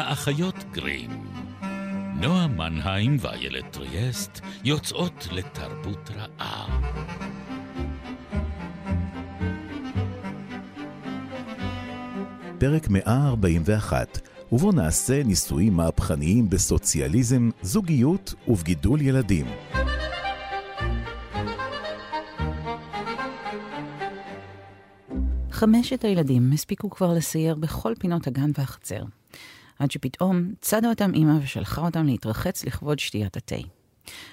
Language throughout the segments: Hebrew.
האחיות גרים. נועה מנהיים ואיילת טריאסט יוצאות לתרבות רעה. פרק 141, ובו נעשה ניסויים מהפכניים בסוציאליזם, זוגיות ובגידול ילדים. חמשת הילדים הספיקו כבר לסייר בכל פינות הגן והחצר, עד שפתאום צדה אותם אמא ושלחה אותם להתרחץ לכבוד שתיית התה.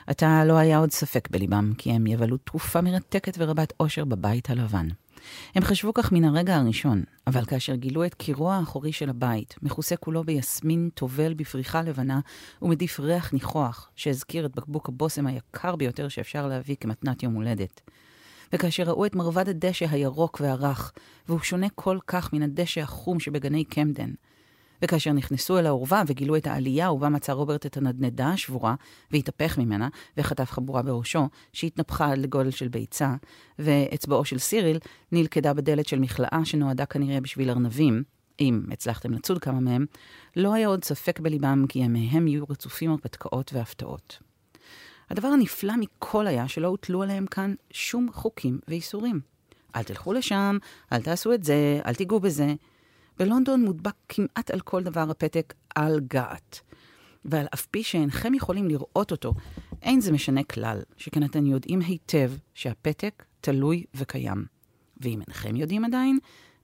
עתה לא היה עוד ספק בליבם, כי הם יבלו תרופה מרתקת ורבת אושר בבית הלבן. הם חשבו כך מן הרגע הראשון, אבל כאשר גילו את קירו האחורי של הבית, מכוסה כולו ביסמין טובל בפריחה לבנה ומדיף ריח ניחוח, שהזכיר את בקבוק הבושם היקר ביותר שאפשר להביא כמתנת יום הולדת. וכאשר ראו את מרבד הדשא הירוק והרך, והוא שונה כל כך מן הדשא החום שבגני קמדן, וכאשר נכנסו אל האורווה וגילו את העלייה ובה מצא רוברט את הנדנדה השבורה, והתהפך ממנה, וחטף חבורה בראשו, שהתנפחה לגודל של ביצה, ואצבעו של סיריל נלכדה בדלת של מכלאה שנועדה כנראה בשביל ארנבים, אם הצלחתם לצוד כמה מהם, לא היה עוד ספק בליבם כי ימיהם יהיו רצופים הרפתקאות והפתעות. הדבר הנפלא מכל היה שלא הוטלו עליהם כאן שום חוקים ואיסורים. אל תלכו לשם, אל תעשו את זה, אל תיגעו בזה. בלונדון מודבק כמעט על כל דבר הפתק על געת. ועל אף פי שאינכם יכולים לראות אותו, אין זה משנה כלל, שכן אתם יודעים היטב שהפתק תלוי וקיים. ואם אינכם יודעים עדיין,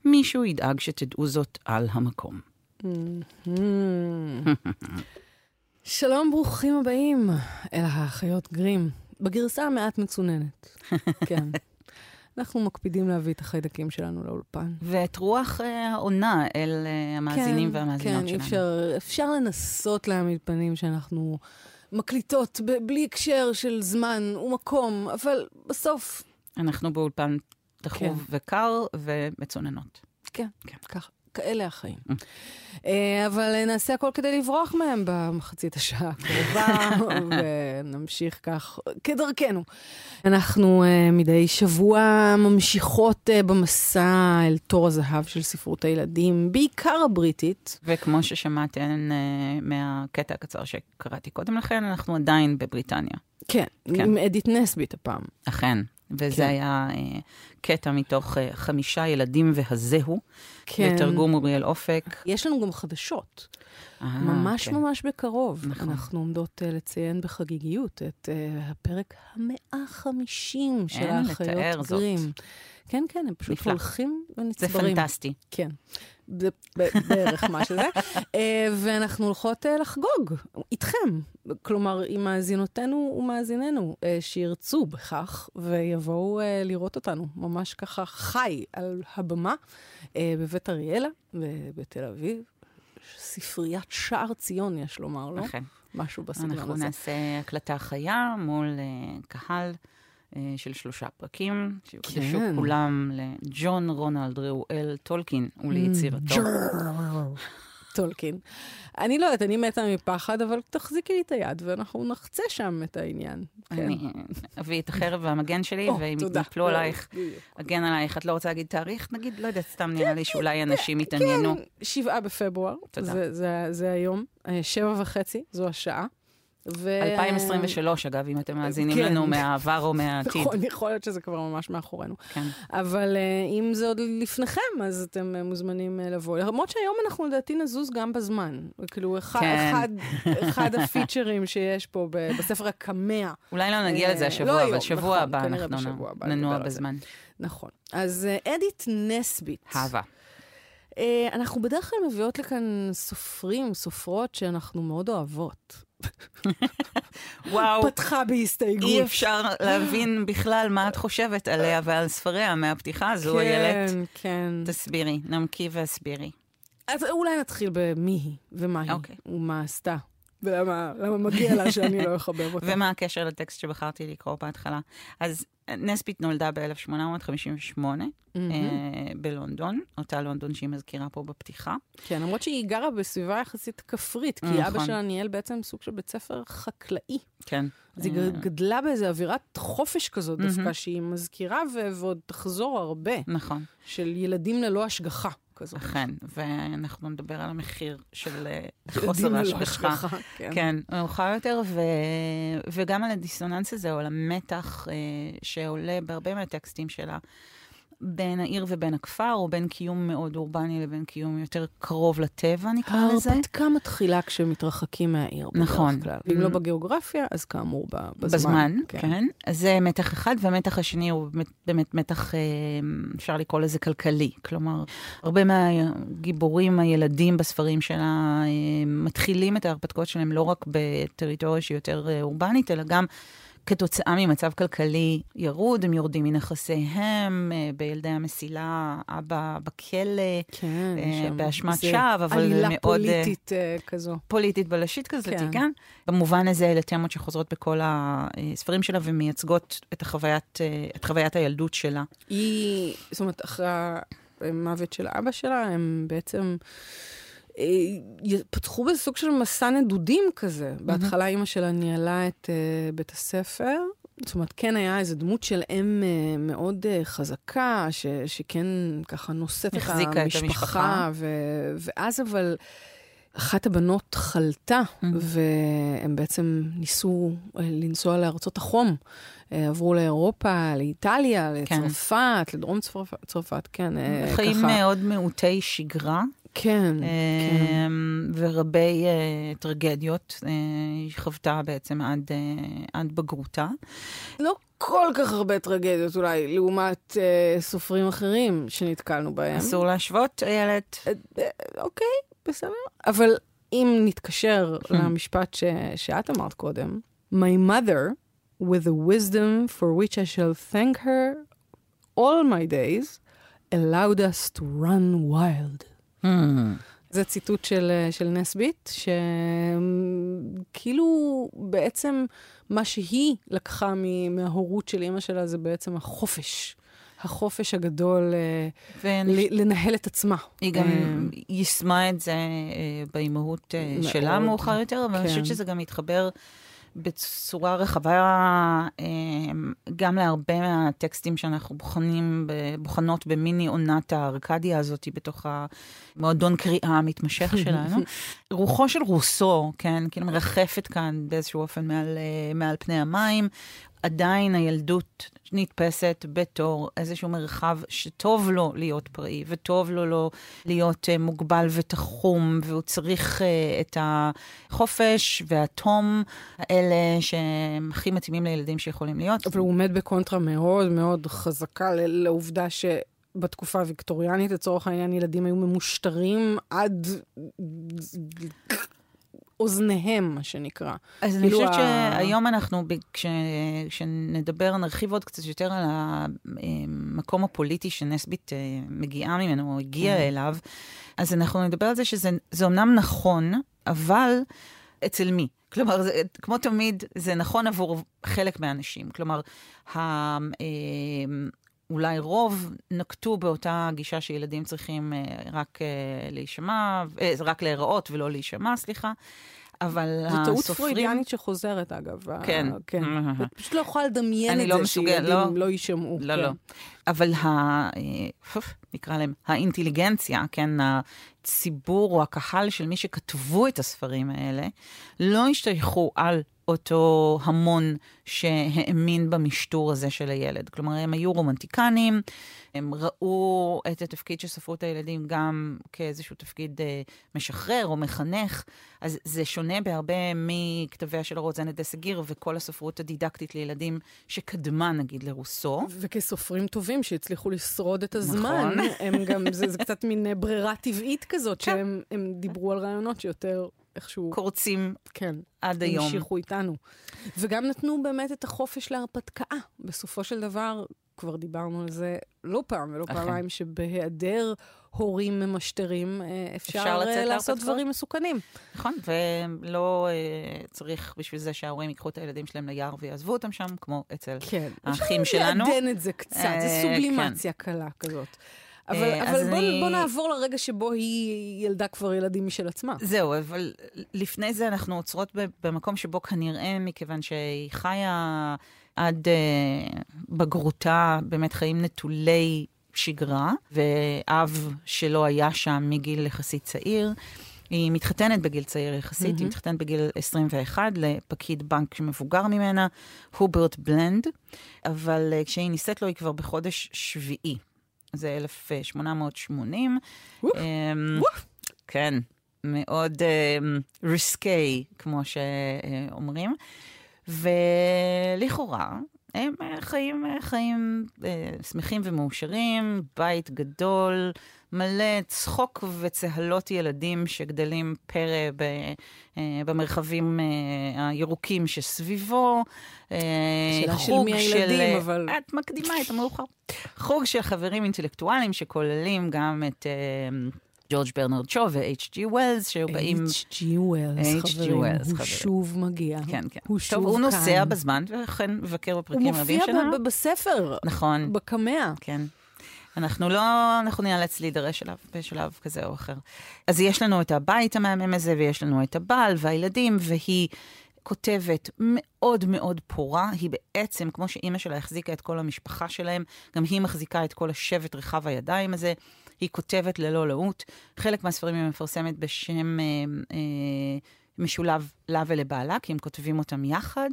מישהו ידאג שתדעו זאת על המקום. שלום, ברוכים הבאים אל האחיות גרים, בגרסה המעט מצוננת. כן. אנחנו מקפידים להביא את החיידקים שלנו לאולפן. ואת רוח אה, העונה אל אה, המאזינים כן, והמאזינות כן, שלנו. אפשר, אפשר לנסות להעמיד פנים שאנחנו מקליטות ב- בלי הקשר של זמן ומקום, אבל בסוף, אנחנו באולפן תחוב וקר ומצוננות. כן, כן. ככה. כאלה החיים. אה, אבל אה, נעשה הכל כדי לברוח מהם במחצית השעה הקרובה, ונמשיך כך כדרכנו. אנחנו אה, מדי שבוע ממשיכות במסע אל תור הזהב של ספרות הילדים, בעיקר הבריטית. וכמו ששמעתן מהקטע הקצר שקראתי קודם לכן, אנחנו עדיין בבריטניה. כן, כן. עם אדית נסביט הפעם. אכן. וזה כן. היה אה, קטע מתוך אה, חמישה ילדים והזהו, כן. בתרגום אוריאל אופק. יש לנו גם חדשות. אה, ממש כן. ממש בקרוב. נכון. אנחנו עומדות uh, לציין בחגיגיות את uh, הפרק המאה חמישים של האחיות זאת. גרים. כן, כן, הם פשוט נפלא. הולכים זה ונצברים. פנטסטי. כן. זה בערך מה שזה. אה, ואנחנו הולכות אה, לחגוג איתכם, כלומר, עם מאזינותינו ומאזיננו, אה, שירצו בכך ויבואו לראות אותנו ממש ככה חי על הבמה בבית אריאלה ובתל אביב. ספריית שער ציון, יש לומר, לא? אכן. משהו בסגנון אנחנו הזה. נעשה הקלטה חיה מול קהל של שלושה פרקים, שיוקדשו כן. כולם לג'ון רונלד ראואל טולקין Mm, וליצירתו. טולקין. אני לא יודעת, אני מתה מפחד, אבל תחזיקי לי את היד ואנחנו נחצה שם את העניין. כן. אני אביא את החרב והמגן שלי, ואם. יתנפלו עלייך. אגן עלייך. את לא רוצה להגיד תאריך? נגיד, לא יודעת, סתם נראה לי שאולי אנשים יתעניינו. כן, שבעה בפברואר. זה היום. אה, שבע וחצי, זו השעה. ו... 2023, אגב, אם אתם מאזינים כן. לנו מהעבר או מהעתיד. נכון, יכול להיות שזה כבר ממש מאחורינו. כן. אבל uh, אם זה עוד לפניכם, אז אתם uh, מוזמנים uh, לבוא. למרות שהיום אנחנו לדעתי נזוז גם בזמן. כאילו, אחד, כן. אחד, אחד הפיצ'רים שיש פה בספר הקמע. אולי לא נגיע לזה השבוע, לא אבל שבוע נכון, הבא אנחנו בשבוע הבא ננוע. בזמן. נכון. אז אדית נסביט. Uh, אנחנו בדרך כלל מביאות לכאן סופרים, סופרות שאנחנו מאוד אוהבות. וואו, פתחה בהסתייגות. אי אפשר להבין בכלל מה את חושבת עליה ועל ספריה מהפתיחה הזו, איילת. כן, כן. תסבירי, נמקי והסבירי. אז אולי נתחיל במי היא ומה היא, אוקיי. ומה עשתה. ולמה למה מגיע לה שאני לא אחבב אותה. ומה הקשר לטקסט שבחרתי לקרוא בהתחלה. אז נסבית נולדה ב-1858 מהמם. בלונדון, אותה לונדון שהיא מזכירה פה בפתיחה. כן, למרות שהיא גרה בסביבה יחסית כפרית, כי אבא נכון. שלה ניהל בעצם סוג של בית ספר חקלאי. כן. אז היא אה, גדלה באיזו אווירת חופש כזאת מהמם. דווקא, שהיא מזכירה ו- ועוד תחזור הרבה, נכון. של ילדים ללא השגחה כזאת. אכן, ואנחנו נדבר על המחיר של אה, חוסר ההשגחה. השגחה, כן. כן, מאוחר יותר, ו... וגם על הדיסוננס הזה, או על המתח אה, שעולה בהרבה מהטקסטים שלה, בין העיר ובין הכפר, או בין קיום מאוד אורבני לבין קיום יותר קרוב לטבע, נקרא לזה. ההרפתקה מתחילה כשמתרחקים מהעיר, נכון. בדרך כלל. ואם לא בגיאוגרפיה, אז כאמור בזמן. בזמן, כן. כן. אז זה מתח אחד, והמתח השני הוא באמת, מתח, אה, אפשר לקרוא לזה כלכלי. כלומר, הרבה מהגיבורים, הילדים בספרים שלה, אה, מתחילים את ההרפתקאות שלהם לא רק בטריטוריה שהיא יותר אה, אורבנית, אלא גם כתוצאה ממצב כלכלי ירוד, הם יורדים מנכסיהם, אה, בילדי המסילה, אבא בכלא, כן, אה, באשמת שווא, אבל עלילה מאוד... אה, פוליטית כזו. פוליטית בלשית כזאת, כן. כן. במובן הזה אלה תמות שחוזרות בכל הספרים שלה ומייצגות את, החוויית, אה, את חוויית הילדות שלה. היא, זאת אומרת, אחרי המוות של אבא שלה, הם בעצם פתחו בסוג של מסע נדודים כזה. בהתחלה אימא שלה ניהלה את אה, בית הספר. זאת אומרת, כן היה איזו דמות של אם אה, מאוד אה, חזקה, ש, שכן ככה נושאת את את המשפחה. המשפחה. ו, ואז אבל אחת הבנות חלתה, והם בעצם ניסו אה, לנסוע לארצות החום. אה, עברו לאירופה, לאיטליה, כן. לצרפת, לדרום צרפת, צרפת, כן. אה, חיים ככה. מאוד מעוטי שגרה, כן, כן. אמ, ורבי אה, טרגדיות. אה, היא חוותה בעצם עד, אה, עד בגרותה. לא כל כך הרבה טרגדיות אולי, לעומת אה, סופרים אחרים שנתקלנו בהם. אסור להשוות, איילת. אה, אה, אוקיי, בסדר. אבל אם נתקשר למשפט ש, שאת אמרת קודם, My mother, with the wisdom for which I shall thank her all my days, allowed us to run wild. Hmm. זה ציטוט של, אה, של נסבית, שכאילו בעצם מה שהיא לקחה מההורות של אימא שלה זה בעצם החופש. החופש הגדול אה, ואני ל- לנהל את עצמה. היא גם אה, יישמה את זה באימהות שלה מאוחר יותר, אבל אני כן. חושבת שזה גם מתחבר בצורה רחבה אה, גם להרבה מהטקסטים שאנחנו בוחנים, בוחנות במיני עונת הארקדיה הזאת בתוך המועדון קריאה המתמשך שלנו. רוחו של רוסו, כן, כאילו מרחפת כאן באיזשהו אופן מעל, אה, מעל פני המים. עדיין הילדות נתפסת בתור איזשהו מרחב שטוב לו להיות פראי, וטוב לו לא להיות uh, מוגבל ותחום, והוא צריך uh, את החופש והתום האלה שהם הכי מתאימים לילדים שיכולים להיות. אבל הוא עומד בקונטרה מאוד מאוד חזקה לעובדה שבתקופה הוויקטוריאנית, לצורך העניין, ילדים היו ממושטרים עד אוזניהם, מה שנקרא. אז אני כאילו חושבת ה- שהיום אנחנו, כש- כשנדבר, נרחיב עוד קצת יותר על המקום הפוליטי שנסבית אה, מגיעה ממנו, או הגיעה אליו, אז אנחנו נדבר על זה שזה זה אומנם נכון, אבל אצל מי? כלומר, זה, כמו תמיד, זה נכון עבור חלק מהאנשים. כלומר, אה, אולי רוב נקטו באותה גישה שילדים צריכים אה, רק אה, להישמע, אה, רק להיראות ולא להישמע, סליחה. אבל זו טעות הסופרים... פרוידיאנית שחוזרת, אגב. כן. כן. פשוט לא יכולה לדמיין את לא זה מסוגל, שילדים לא. לא יישמעו. לא, כן. לא. אבל ה... נקרא להם האינטליגנציה, כן, הציבור או הקהל של מי שכתבו את הספרים האלה, לא השתייכו על אותו המון שהאמין במשטור הזה של הילד. כלומר, הם היו רומנטיקנים, הם ראו את התפקיד של ספרות הילדים גם כאיזשהו תפקיד אה, משחרר או מחנך, אז זה שונה בהרבה מכתביה של רוזנת דסגיר וכל הספרות הדידקטית לילדים שקדמה, נגיד, לרוסו. וכסופרים טובים שהצליחו לשרוד את הזמן, נכון. הם גם, זה, זה קצת מין ברירה טבעית כזאת, כן. שהם הם דיברו על רעיונות שיותר איכשהו, קורצים כן, עד היום. המשיכו איתנו. וגם נתנו באמת את החופש להרפתקה. בסופו של דבר, כבר דיברנו על זה לא פעם ולא אכן. פעמיים, שבהיעדר הורים ממשטרים, אה, אפשר, אפשר לצאת אה, לעשות להרפתקאות. דברים מסוכנים. נכון, ולא אה, צריך בשביל זה שההורים ייקחו את הילדים שלהם ליער ויעזבו אותם שם, כמו אצל... כן. האחים אפשר שלנו. לעדן את זה קצת, אה, זה סובלימציה קלה כזאת. אבל, אה, אבל בוא, אני- בוא נעבור לרגע שבו היא ילדה כבר ילדים משל עצמה. זהו, אבל לפני זה אנחנו עוצרות במקום שבו כנראה, מכיוון שהיא חיה עד אה, בגרותה, באמת חיים נטולי שגרה, ואב שלא היה שם מגיל יחסית צעיר. היא מתחתנת בגיל צעיר יחסית, mm-hmm. היא מתחתנת בגיל 21 לפקיד בנק מבוגר ממנה, הוברט בלנד, אבל uh, כשהיא נישאת לו היא כבר בחודש שביעי. זה 1880. Um, כן, מאוד ריסקי, uh, כמו שאומרים. ולכאורה, הם חיים חיים uh, שמחים ומאושרים, בית גדול, מלא צחוק וצהלות ילדים שגדלים פרא ב, uh, במרחבים uh, הירוקים שסביבו. שאלה של מי הילדים, אבל... את מקדימה את המאוחר. חוג של חברים אינטלקטואליים שכוללים גם את... ג'ורג' ברנרד שו ו-H.G. ווילס, שהיו באים... H.G. ווילס, חברים, הוא חברים. שוב מגיע. כן, כן. הוא טוב, שוב הוא כאן. נוסע בזמן, ולכן מבקר בפרקים רבים שלנו. הוא מופיע בספר, נכון, בקמע. כן. אנחנו לא, אנחנו ניאלץ להידרש אליו בשלב כזה או אחר. אז יש לנו את הבית המהמם הזה, ויש לנו את הבעל והילדים, והיא כותבת מאוד מאוד פורה. היא בעצם, כמו שאימא שלה החזיקה את כל המשפחה שלהם, גם היא מחזיקה את כל השבט רחב הידיים הזה. היא כותבת ללא לאות. חלק מהספרים היא מפרסמת בשם אה, אה, משולב לה ולבעלה, כי הם כותבים אותם יחד.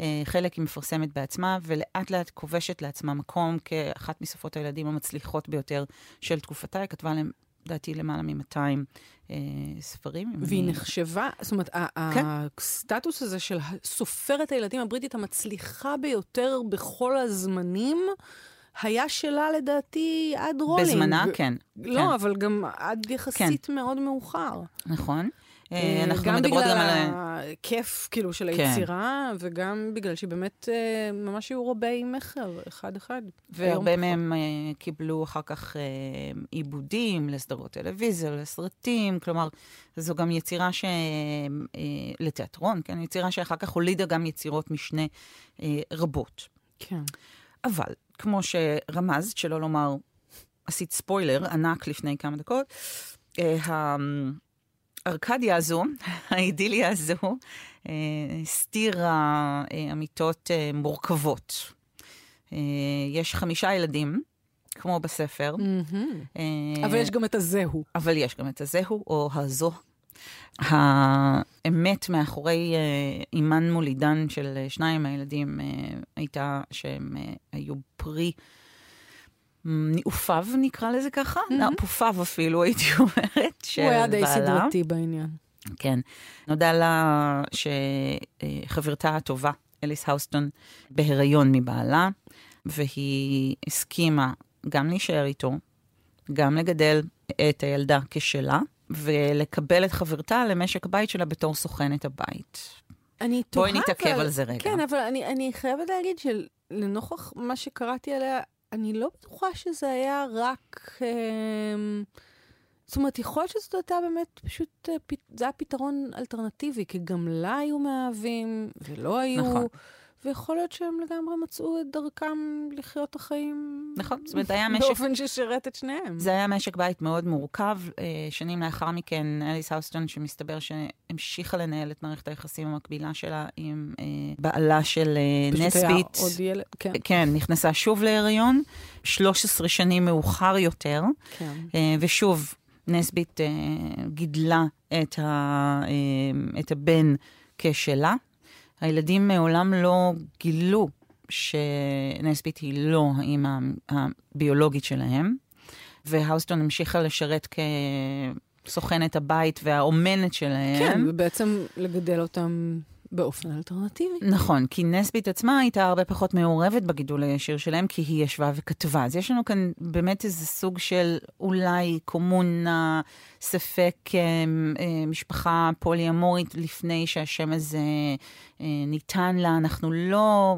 אה, חלק היא מפרסמת בעצמה, ולאט לאט כובשת לעצמה מקום כאחת מסופרות הילדים המצליחות ביותר של תקופתה. היא כתבה להם, לדעתי, למעלה מ-200 אה, ספרים. והיא אני- נחשבה, זאת אומרת, כן. הסטטוס הזה של סופרת הילדים הבריטית המצליחה ביותר בכל הזמנים, היה שלה לדעתי עד רולינג. בזמנה, כן. לא, כן. אבל גם עד יחסית מאוד מאוחר. נכון. אה, אה, אנחנו גם מדברות בגלל גם על... ה- הכיף, כאילו, של כן. היצירה, וגם בגלל שהיא באמת אה, ממש היו רבי מכר, אחד-אחד. והרבה מהם קיבלו אחר כך עיבודים לסדרות טלוויזיה, לסרטים, כלומר, זו גם יצירה ש... לתיאטרון, כן? יצירה שאחר כך הולידה גם יצירות משנה רבות. כן. אבל, כמו שרמזת, שלא לומר, עשית ספוילר ענק לפני כמה דקות, הארקדיה הזו, האידיליה הזו, אה, הסתירה אה, אמיתות אה, מורכבות. יש חמישה ילדים, כמו בספר. אה, אבל יש גם את הזהו. אבל יש גם את הזהו או הזו. האמת מאחורי אימן מולידן של שניים מהילדים הייתה שהם היו פרי ניאופיו, נקרא לזה ככה, נאפופיו אפילו, הייתי אומרת, של הוא היה די בעלה. סדרתי בעניין. כן. נודע לה שחברתה הטובה, אליס האוסטון, בהיריון מבעלה, והיא הסכימה גם להישאר איתו, גם לגדל את הילדה כשלה, ולקבל את חברתה למשק הבית שלה בתור סוכנת הבית. אני תוהה, בואי נתעכב אבל- על זה רגע. כן, אבל אני, אני חייבת להגיד שלנוכח מה שקראתי עליה, אני לא בטוחה שזה היה רק... אה, זאת אומרת, יכול להיות שזאת הייתה באמת פשוט, אה, זה היה פתרון אלטרנטיבי, כי גם לה היו מאהבים, ולא היו... נכון. ויכול להיות שהם לגמרי מצאו את דרכם לחיות את החיים נכון, זאת אומרת, היה משק באופן ששירת את שניהם. זה היה משק בית מאוד מורכב. אה, שנים לאחר מכן, אליס האוסטון, שמסתבר שהמשיכה לנהל את מערכת היחסים המקבילה שלה עם אה, בעלה של אה, פשוט היה נסבית. עוד ילד, כן, כן, נכנסה שוב להיריון, 13 שנים מאוחר יותר, כן. ושוב, נסבית גידלה את, ה, את הבן כשלה. הילדים מעולם לא גילו שנסבית היא לא האימא הביולוגית שלהם, והאוסטון המשיכה לשרת כסוכנת הבית והאומנת שלהם. כן, ובעצם לגדל אותם באופן אלטרנטיבי. נכון, כי נסבית עצמה הייתה הרבה פחות מעורבת בגידול הישיר שלהם, כי היא ישבה וכתבה. אז יש לנו כאן באמת איזה סוג של אולי קומונה, ספק אה, אה, משפחה פוליאמורית לפני שהשם הזה אה, ניתן לה. אנחנו לא,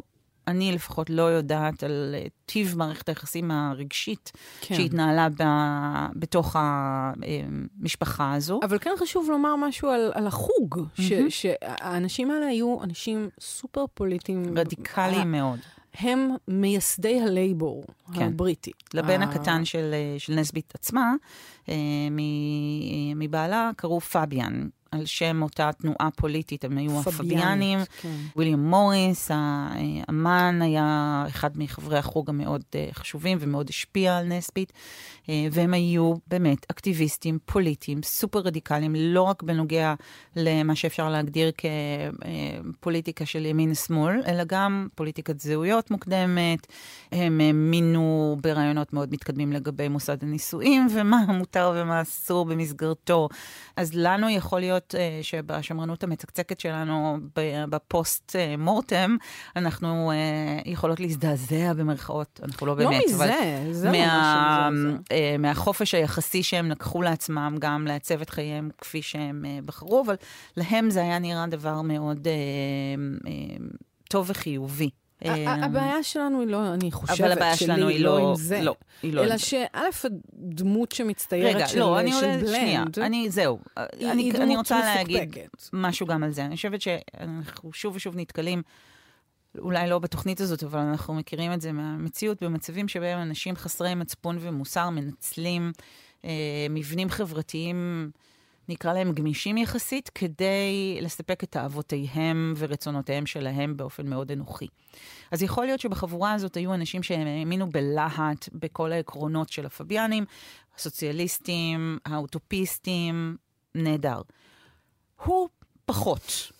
אני לפחות לא יודעת על אה, טיב מערכת היחסים הרגשית כן. שהתנהלה ב, בתוך המשפחה הזו. אבל כן חשוב לומר משהו על, על החוג, ש, שהאנשים האלה היו אנשים סופר פוליטיים. רדיקליים מאוד. הם מייסדי הלייבור כן. הבריטי. לבן ה- הקטן של, אה, של נסבית עצמה, אה, מבעלה, קראו פביאן. על שם אותה תנועה פוליטית, הם היו הפביאנים. כן. ויליאם מוריס, האמן, היה אחד מחברי החוג המאוד אה, חשובים ומאוד השפיע על נסבית, אה, והם היו באמת אקטיביסטים פוליטיים סופר רדיקליים, לא רק בנוגע למה שאפשר להגדיר כפוליטיקה של ימין-שמאל, אלא גם פוליטיקת זהויות מוקדמת. הם האמינו ברעיונות מאוד מתקדמים לגבי מוסד הנישואים, ומה מותר ומה אסור במסגרתו. אז לנו יכול להיות uh, שבשמרנות המצקצקת שלנו, בפוסט מורטם, אנחנו uh, יכולות להזדעזע במרכאות, אנחנו לא באמת, לא אבל... מזה, זה מה, uh, מהחופש היחסי שהם לקחו לעצמם גם לעצב את חייהם כפי שהם uh, בחרו, אבל להם זה היה נראה דבר מאוד uh, uh, טוב וחיובי. ה- ה- הבעיה שלנו היא לא, אני חושבת, אבל הבעיה שלנו היא לא לא... עם זה. לא, היא לא עם אלא זה. שא', הדמות שמצטיירת רגע, של, לא, אני של עולה, שנייה, בלנד, אני, זהו. אני, רוצה להגיד. משהו גם על זה. אני חושבת שאנחנו שוב ושוב נתקלים, אולי לא בתוכנית הזאת, אבל אנחנו מכירים את זה מהמציאות, במצבים שבהם אנשים חסרי מצפון ומוסר מנצלים אה, מבנים חברתיים, נקרא להם גמישים יחסית, כדי לספק את תאוותיהם ורצונותיהם שלהם באופן מאוד אנוכי. אז יכול להיות שבחבורה הזאת היו אנשים שהם האמינו בלהט בכל העקרונות של הפביאנים, הסוציאליסטים, האוטופיסטים, נהדר. הוא פחות.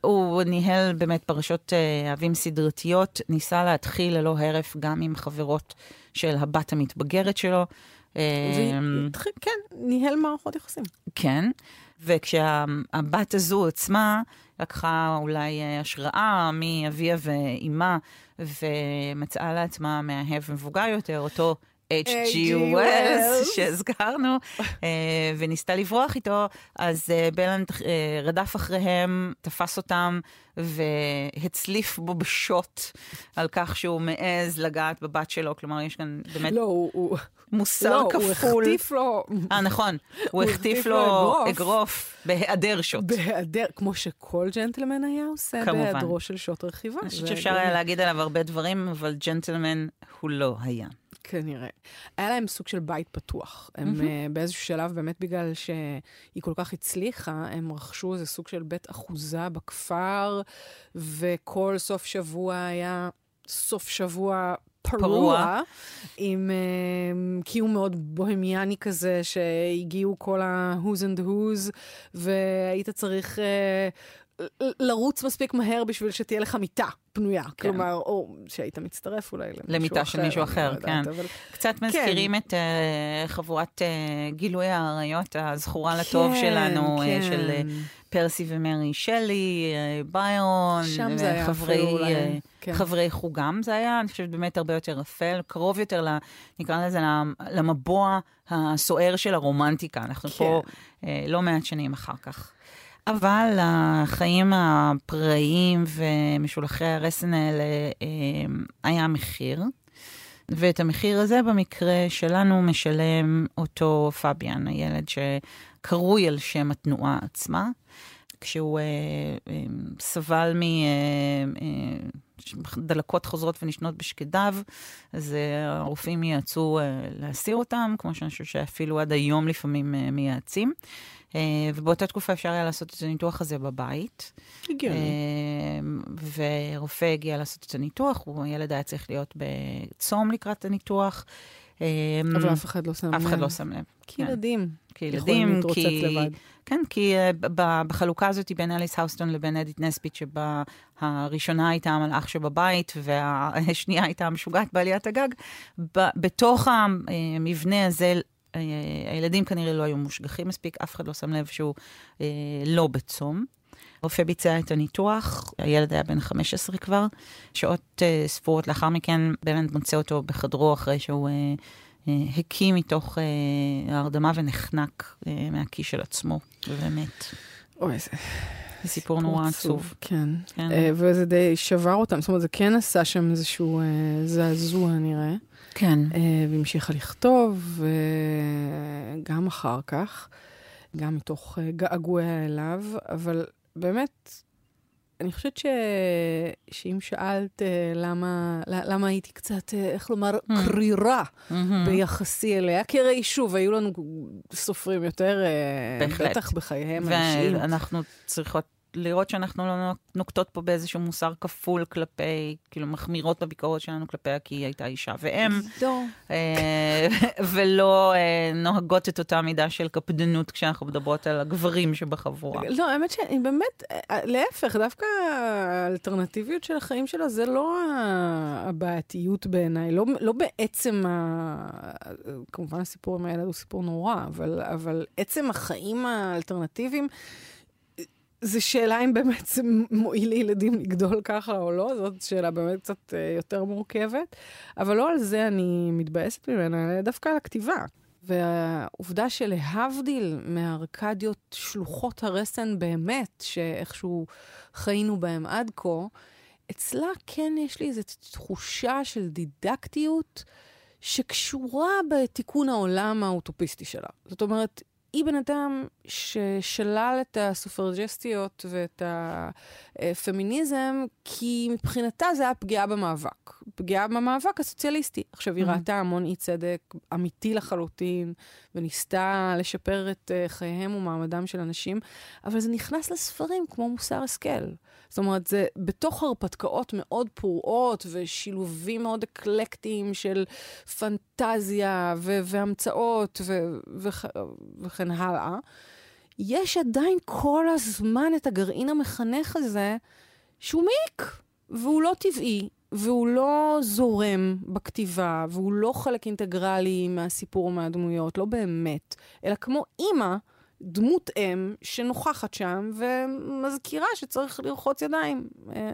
הוא ניהל באמת פרשות אה, אהבים סדרתיות, ניסה להתחיל ללא הרף גם עם חברות של הבת המתבגרת שלו. והתחיל- כן, ניהל מערכות יחסים. כן, וכשהבת הזו עצמה לקחה אולי אה, השראה מאביה ואימה, ומצאה לעצמה מאהב מבוגר יותר, אותו H.G. Wells. שהזכרנו, אה, וניסתה לברוח איתו, אז אה, בלנד אה, רדף אחריהם, תפס אותם והצליף בו בשוט על כך שהוא מעז לגעת בבת שלו. כלומר, יש כאן באמת לא, הוא... הוא- מוסר לא, הוא כפול. החטיף לו אה, נכון. הוא החטיף לו אגרוף בהיעדר שוט. בהיעדר, כמו שכל ג'נטלמן היה עושה, כמובן. בהיעדרו של שוט רכיבה. אני חושבת שאפשר היה להגיד עליו הרבה דברים, אבל ג'נטלמן הוא לא היה. כנראה. היה להם סוג של בית פתוח. הם mm-hmm. באיזשהו שלב, באמת בגלל שהיא כל כך הצליחה, הם רכשו איזה סוג של בית אחוזה בכפר, וכל סוף שבוע היה סוף שבוע פרוע, פרוע. עם uh, קיום מאוד בוהמיאני כזה, שהגיעו כל ה-who's and who's, והיית צריך... Uh, לרוץ מספיק מהר בשביל שתהיה לך מיטה פנויה. כן. כלומר, או שהיית מצטרף אולי למישהו אחר. למיטה של מישהו אני אחר, לא יודעת, כן. אבל... קצת מזכירים את uh, חבורת uh, גילוי האריות הזכורה לטוב כן, שלנו, כן. uh, של uh, פרסי ומרי שלי, uh, ביירון, שם זה היה חברי, אפילו אולי, אה, כן. חברי חוגם זה היה, אני חושבת באמת הרבה יותר אפל, קרוב יותר, ל, נקרא לזה, למ- למבוע הסוער של הרומנטיקה. אנחנו כן. פה uh, לא מעט שנים אחר כך. אבל החיים הפראיים ומשולחי הרסן האלה אה, היה מחיר. ואת המחיר הזה במקרה שלנו משלם אותו פביאן, הילד שקרוי על שם התנועה עצמה, כשהוא אה, אה, סבל מדלקות חוזרות ונשנות בשקדיו, אז אה, הרופאים יעצו אה, להסיר אותם, כמו שאני חושבת שאפילו עד היום לפעמים אה, מייעצים. אה, ובאותה תקופה אפשר היה לעשות את הניתוח הזה בבית. הגיוני. אה, ורופא הגיע לעשות את הניתוח, הילד היה צריך להיות בצום לקראת הניתוח. אה, אבל אף אחד לא שם לב. אף אחד לא שם לב. כי כן. ילדים. כי ילדים, כי... לבד. כן, כי בחלוקה הזאת בין אליס הואטסון לבין אדית נסביט, שבה הראשונה הייתה המלאך שבבית והשנייה הייתה המשוגעת בעליית הגג, בתוך המבנה הזה, הילדים כנראה לא היו מושגחים מספיק, אף אחד לא שם לב שהוא אה, לא בצום. הרופא ביצע את הניתוח, הילד היה בן 15 כבר. שעות uh, ספורות לאחר מכן, בלנד מוצא אותו בחדרו אחרי שהוא הקיא מתוך ההרדמה ונחנק מהכיס של עצמו, ומת. אוי, זה זה סיפור נורא עצוב. כן. כן. אה, וזה די שבר אותם, זאת אומרת, זה כן עשה שם איזשהו אה, זעזוע נראה. כן. אה, והמשיכה לכתוב, וגם אחר כך, גם מתוך געגועיה אליו, אבל באמת, אני חושבת ש... שאם שאלת uh, למה, למה הייתי קצת, uh, איך לומר, mm. קרירה mm-hmm. ביחסי אליה, כי הרי שוב, היו לנו סופרים יותר, uh, בטח בחייהם אנשים. ואנחנו צריכות לראות שאנחנו לא נוקטות פה באיזשהו מוסר כפול כלפי, כאילו מחמירות בביקורת שלנו כלפיה כי היא הייתה אישה ואם. אה, ולא אה, נוהגות את אותה מידה של קפדנות כשאנחנו מדברות על הגברים שבחבורה. לא, האמת שאני באמת, אה, להפך, דווקא האלטרנטיביות של החיים שלה זה לא הבעייתיות בעיניי, לא, לא בעצם, ה... כמובן הסיפור עם הילד הוא סיפור נורא, אבל, אבל עצם החיים האלטרנטיביים, זו שאלה אם באמת זה מועיל לילדים לגדול ככה או לא, זאת שאלה באמת קצת uh, יותר מורכבת, אבל לא על זה אני מתבאסת ממנה, אלא דווקא על הכתיבה. והעובדה שלהבדיל מארקדיות שלוחות הרסן באמת, שאיכשהו חיינו בהם עד כה, אצלה כן יש לי איזו תחושה של דידקטיות שקשורה בתיקון העולם האוטופיסטי שלה. זאת אומרת, היא בן אדם ששלל את הסופרג'סטיות ואת הפמיניזם, כי מבחינתה זה היה פגיעה במאבק. פגיעה במאבק הסוציאליסטי. עכשיו, היא mm-hmm. ראתה המון אי צדק אמיתי לחלוטין, וניסתה לשפר את uh, חייהם ומעמדם של אנשים, אבל זה נכנס לספרים כמו מוסר השכל. זאת אומרת, זה בתוך הרפתקאות מאוד פרועות ושילובים מאוד אקלקטיים של פנטזיה ו- והמצאות ו- ו- וכן הלאה. יש עדיין כל הזמן את הגרעין המחנך הזה, שהוא מעיק, והוא לא טבעי, והוא לא זורם בכתיבה, והוא לא חלק אינטגרלי מהסיפור או מהדמויות, לא באמת, אלא כמו אימא, דמות אם שנוכחת שם ומזכירה שצריך לרחוץ ידיים אה,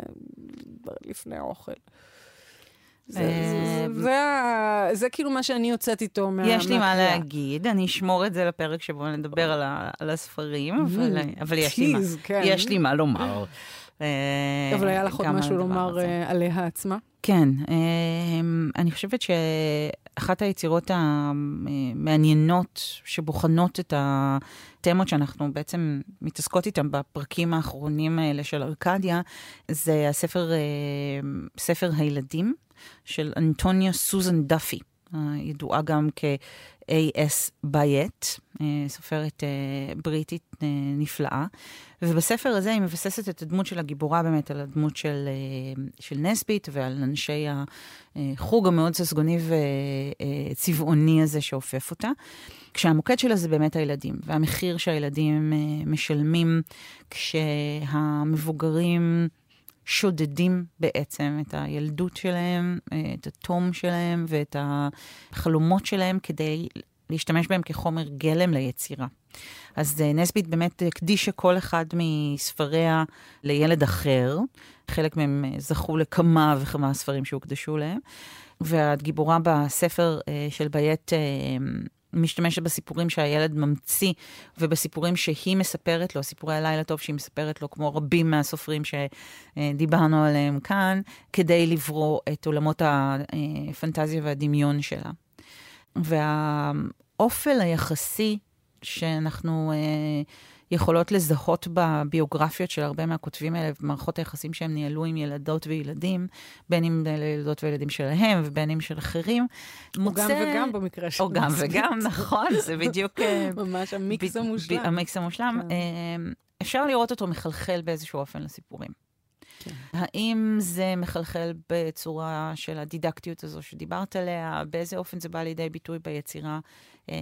לפני האוכל. זה, זה, זה, זה, זה כאילו מה שאני יוצאת איתו מה... יש לי מה להגיד, אני אשמור את זה לפרק שבו נדבר על, ה, על הספרים, אבל, אבל יש, לי מה. יש לי מה לומר. אה, אבל היה לך עוד משהו לומר אה, עליה עצמה? כן, אמ, אני חושבת שאחת היצירות המעניינות שבוחנות את התמות שאנחנו בעצם מתעסקות איתן בפרקים האחרונים האלה של ארקדיה, זה הספר, אה, ספר הילדים של אנטוניה סוזן דאפי. ידועה גם כ-A.S. ביאט, סופרת בריטית נפלאה. ובספר הזה היא מבססת את הדמות של הגיבורה באמת על הדמות של, אה, של נסביט ועל אנשי החוג המאוד ססגוני וצבעוני הזה שאופף אותה. כשהמוקד שלה זה באמת הילדים, והמחיר שהילדים אה, משלמים כשהמבוגרים שודדים בעצם את הילדות שלהם, את התום שלהם ואת החלומות שלהם כדי להשתמש בהם כחומר גלם ליצירה. אז אה, נסבית באמת הקדישה כל אחד מספריה לילד אחר. חלק מהם אה, זכו לכמה וכמה ספרים שהוקדשו להם. והגיבורה בספר אה, של ביית משתמשת בסיפורים שהילד ממציא ובסיפורים שהיא מספרת לו, סיפורי הלילה טוב שהיא מספרת לו, כמו רבים מהסופרים שדיברנו עליהם כאן, כדי לברוא את עולמות הפנטזיה והדמיון שלה. והאופל היחסי שאנחנו אה, יכולות לזהות בביוגרפיות של הרבה מהכותבים האלה, במערכות היחסים שהם ניהלו עם ילדות וילדים, בין אם לילדות וילדים שלהם ובין אם של אחרים. או מוצא... גם וגם במקרה של... או גם וגם, נכון, זה בדיוק... אה, ממש המיקס המושלם. המיקס המושלם. כן. אה, אפשר לראות אותו מחלחל באיזשהו אופן לסיפורים. כן. האם זה מחלחל בצורה של הדידקטיות הזו שדיברת עליה? באיזה אופן זה בא לידי ביטוי ביצירה אה,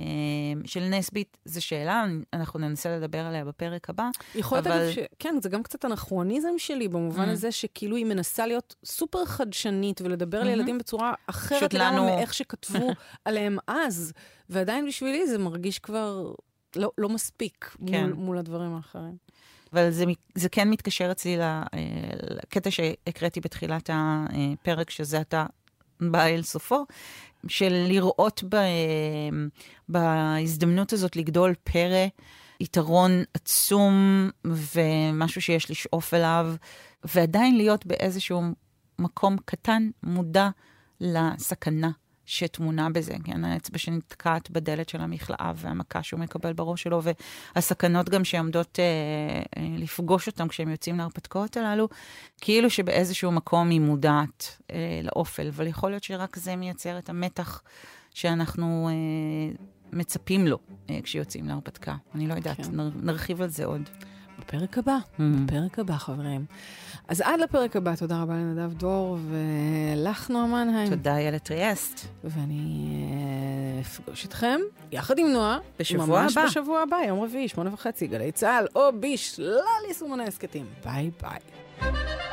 של נסבית? זו שאלה, אנחנו ננסה לדבר עליה בפרק הבא. יכול להיות, אבל... ש... כן, זה גם קצת אנכרוניזם שלי, במובן mm-hmm. הזה שכאילו היא מנסה להיות סופר חדשנית ולדבר mm-hmm. לילדים בצורה אחרת לגמרי לנו... מאיך שכתבו עליהם אז, ועדיין בשבילי זה מרגיש כבר לא, לא מספיק כן. מול, מול הדברים האחרים. אבל זה, זה כן מתקשר אצלי אה, לקטע שהקראתי בתחילת הפרק, שזה אתה בא אל סופו, של לראות ב, בהזדמנות הזאת לגדול פרא, יתרון עצום ומשהו שיש לשאוף אליו, ועדיין להיות באיזשהו מקום קטן, מודע לסכנה שטמונה בזה, כן? האצבע שנתקעת בדלת של המכלאה והמכה שהוא מקבל בראש שלו, והסכנות גם שעומדות אה, אה, לפגוש אותם כשהם יוצאים להרפתקאות הללו, כאילו שבאיזשהו מקום היא מודעת אה, לאופל, אבל יכול להיות שרק זה מייצר את המתח שאנחנו אה, מצפים לו אה, כשיוצאים להרפתקה. אני לא יודעת, כן. נר, נרחיב על זה עוד. בפרק הבא, mm-hmm. בפרק הבא, חברים. אז עד לפרק הבא, תודה רבה לנדב דור, ולך, נועה מנהיים. תודה, איילת טריאסט. ואני אה, אפגוש אתכם, יחד עם נועה, בשבוע ממש הבא. ממש בשבוע הבא, יום רביעי, שמונה וחצי, גלי צה"ל, או בשלל יישומוני הסכתים. ביי ביי.